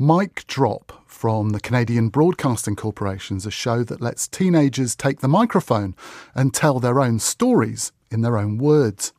Mic Drop from the Canadian Broadcasting Corporation is a show that lets teenagers take the microphone and tell their own stories in their own words.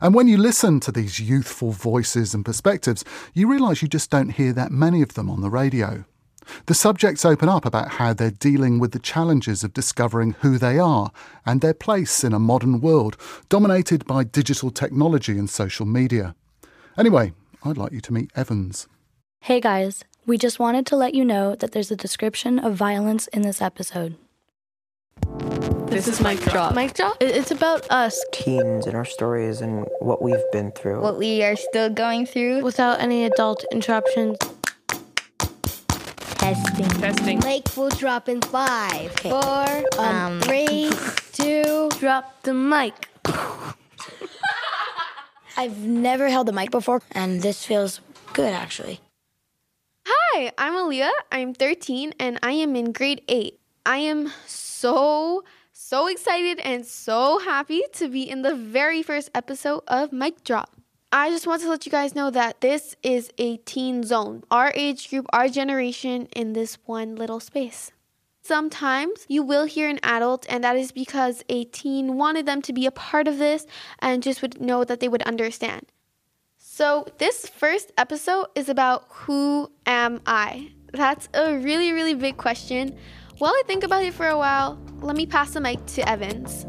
And when you listen to these youthful voices and perspectives, you realise you just don't hear that many of them on the radio. The subjects open up about how they're dealing with the challenges of discovering who they are and their place in a modern world dominated by digital technology and social media. Anyway, I'd like you to meet Evans. Hey guys, we just wanted to let you know that there's a description of violence in this episode. This, is Mic Drop. Mic Drop? It's about us teens and our stories and what we've been through. What we are still going through. without any adult interruptions. Testing. Testing. Mike will drop in five, four, um, three, two. Drop the mic. I've never held the mic before, and this feels good actually. Hi, I'm Aaliyah. I'm 13 and I am in grade 8. I am so, so excited and so happy to be in the very first episode of Mic Drop. I just want to let you guys know that this is a teen zone, our age group, our generation in this one little space. Sometimes you will hear an adult, and that is because a teen wanted them to be a part of this and just would know that they would understand. So, this first episode is about who am I? That's a really, really big question. While I think about it for a while, let me pass the mic to Evans.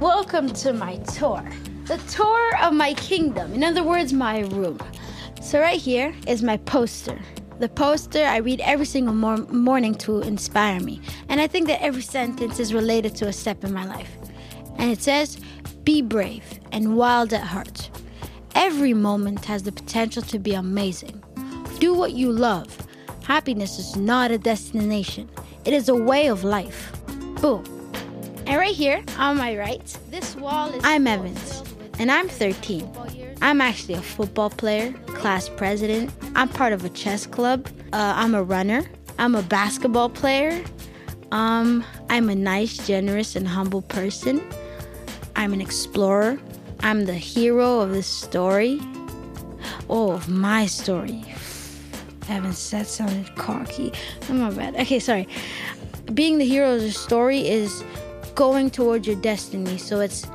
Welcome to my tour. The tour of my kingdom. In other words, my room. So, right here is my poster. The poster I read every single mor- morning to inspire me. And I think that every sentence is related to a step in my life. And it says, Be brave and wild at heart. Every moment has the potential to be amazing. Do what you love. Happiness is not a destination, it is a way of life. Boom. And right here on my right, this wall is. I'm Evans, and I'm 13. I'm actually a football player, class president. I'm part of a chess club. Uh, I'm a runner. I'm a basketball player. Um, I'm a nice, generous, and humble person. I'm an explorer. I'm the hero of this story. Oh, of my story. Evans, said sounded cocky. Oh, my bad. Okay, sorry. Being the hero of the story is going towards your destiny. So it's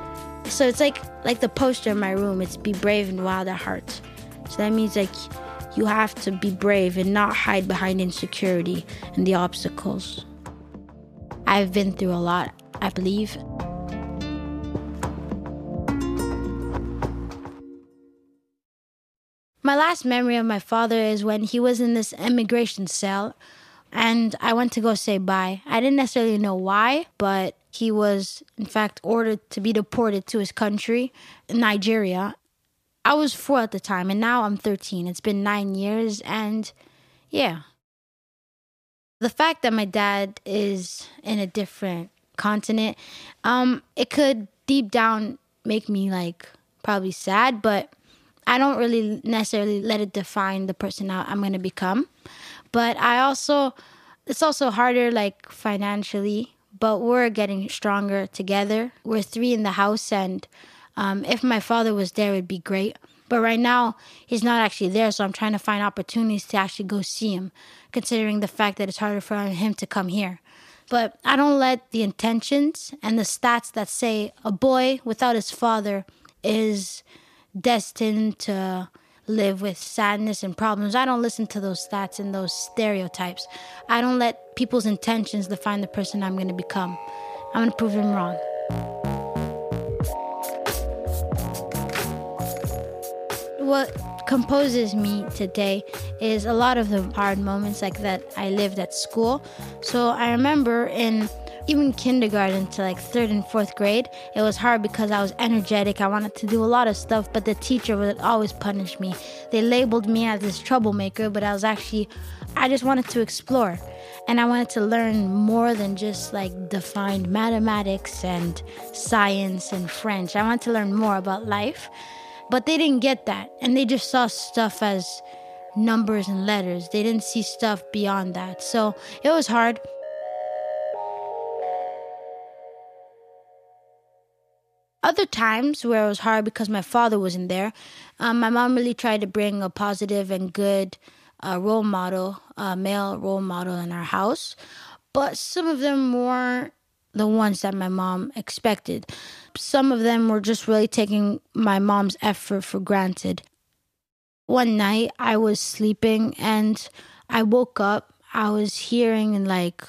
so it's like like the poster in my room. It's be brave and wild at heart. So that means like you have to be brave and not hide behind insecurity and the obstacles. I've been through a lot, I believe. My last memory of my father is when he was in this immigration cell and I went to go say bye. I didn't necessarily know why, but he was, in fact, ordered to be deported to his country, Nigeria. I was four at the time, and now I'm 13. It's been nine years, and yeah. The fact that my dad is in a different continent, um, it could deep down make me like probably sad, but I don't really necessarily let it define the person I'm going to become. But I also, it's also harder like financially, but we're getting stronger together. We're three in the house, and um, if my father was there, it'd be great. But right now, he's not actually there, so I'm trying to find opportunities to actually go see him, considering the fact that it's harder for him to come here. But I don't let the intentions and the stats that say a boy without his father is destined to live with sadness and problems. I don't listen to those stats and those stereotypes. I don't let people's intentions define the person I'm going to become. I'm going to prove them wrong. What composes me today is a lot of the hard moments like that I lived at school. So I remember in Even kindergarten to like third and fourth grade, it was hard because I was energetic. I wanted to do a lot of stuff, but the teacher would always punish me. They labeled me as this troublemaker, but I was actually, I just wanted to explore. And I wanted to learn more than just like defined mathematics and science and French. I wanted to learn more about life. But they didn't get that. And they just saw stuff as numbers and letters. They didn't see stuff beyond that. So it was hard. Other times where it was hard because my father wasn't there, um, my mom really tried to bring a positive and good uh, role model, uh, male role model in our house. But some of them weren't the ones that my mom expected. Some of them were just really taking my mom's effort for granted. One night I was sleeping and I woke up. I was hearing like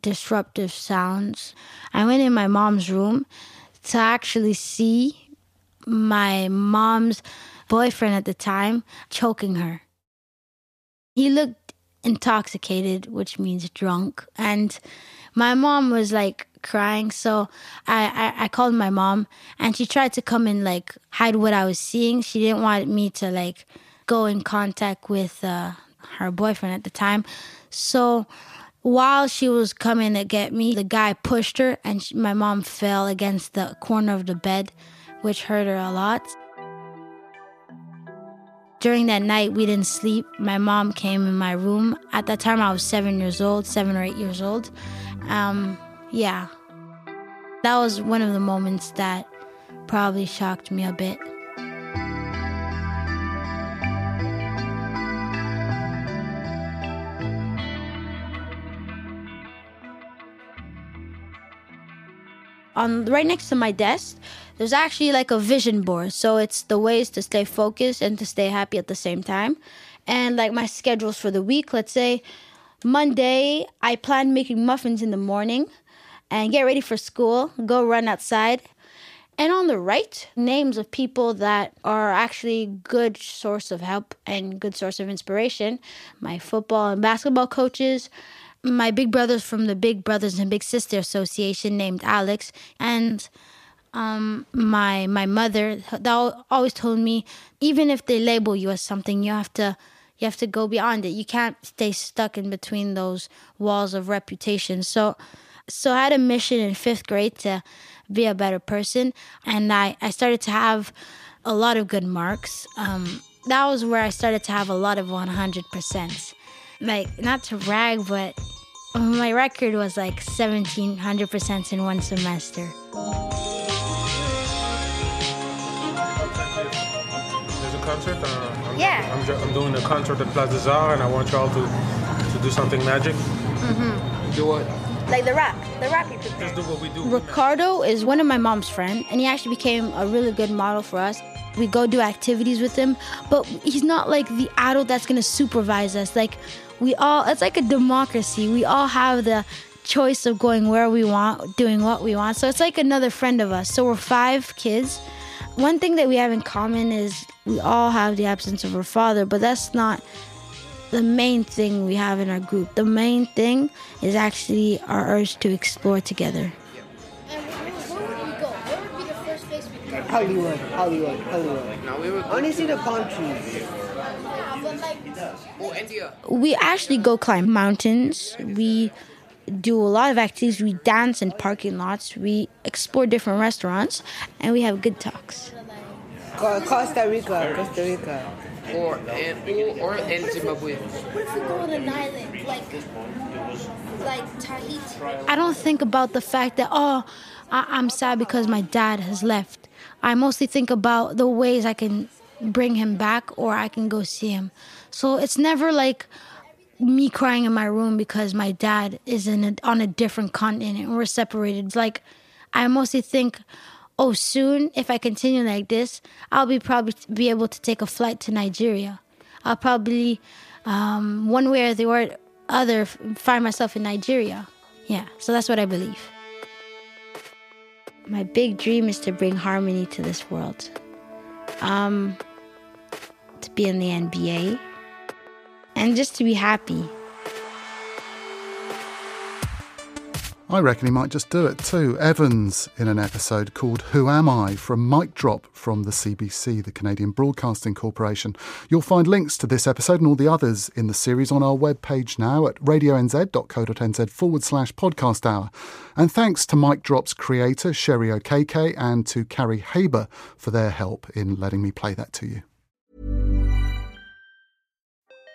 disruptive sounds. I went in my mom's room to actually see my mom's boyfriend at the time choking her. He looked intoxicated, which means drunk, and my mom was like crying. So I, I, I, called my mom and she tried to come and like hide what I was seeing. She didn't want me to like go in contact with uh, her boyfriend at the time. So while she was coming to get me, the guy pushed her and she, my mom fell against the corner of the bed, which hurt her a lot. During that night, we didn't sleep. My mom came in my room. At that time, I was seven years old, seven or eight years old. Um, yeah. That was one of the moments that probably shocked me a bit. On right next to my desk there's actually like a vision board. So it's the ways to stay focused and to stay happy at the same time. And like my schedules for the week let's say monday i plan making muffins in the morning and get ready for school go run outside. And on the right names of people that are actually good source of help and good source of inspiration. My football and basketball coaches my big brothers from the Big Brothers and Big Sister Association named Alex and um, my my mother always told me even if they label you as something you have to you have to go beyond it. You can't stay stuck in between those walls of reputation. So so I had a mission in fifth grade to be a better person and I, I started to have a lot of good marks. Um, that was where I started to have a lot of 100% like not to brag, but my record was like 1700 percent in one semester. There's a concert. Uh, I'm, yeah. I'm, I'm, doing a concert at Plaza Zar, and I want y'all to to do something magic. Mm-hmm. Do what? Like the rap, the rap you Just do what we do. Ricardo is one of my mom's friends, and he actually became a really good model for us. We go do activities with him, but he's not like the adult that's gonna supervise us. Like we all it's like a democracy. We all have the choice of going where we want doing what we want. So it's like another friend of us. So we're five kids. One thing that we have in common is we all have the absence of our father but that's not the main thing we have in our group. The main thing is actually our urge to explore together. Hollywood, Hollywood, Hollywood. See the palm trees. We actually go climb mountains. We do a lot of activities. We dance in parking lots. We explore different restaurants, and we have good talks. Costa Rica, Costa Rica. Or in, or in Zimbabwe. What if we go on an island like like Tahiti? I don't think about the fact that oh, I- I'm sad because my dad has left. I mostly think about the ways I can bring him back or I can go see him. So it's never like me crying in my room because my dad is in a, on a different continent and we're separated. It's like I mostly think, oh, soon if I continue like this, I'll be probably be able to take a flight to Nigeria. I'll probably um, one way or the other find myself in Nigeria. Yeah, so that's what I believe. My big dream is to bring harmony to this world. Um, to be in the NBA and just to be happy. I reckon he might just do it too. Evans in an episode called Who Am I from Mic Drop from the CBC, the Canadian Broadcasting Corporation. You'll find links to this episode and all the others in the series on our webpage now at radionz.co.nz forward slash podcast hour. And thanks to Mic Drop's creator, Sherry Okeke, and to Carrie Haber for their help in letting me play that to you.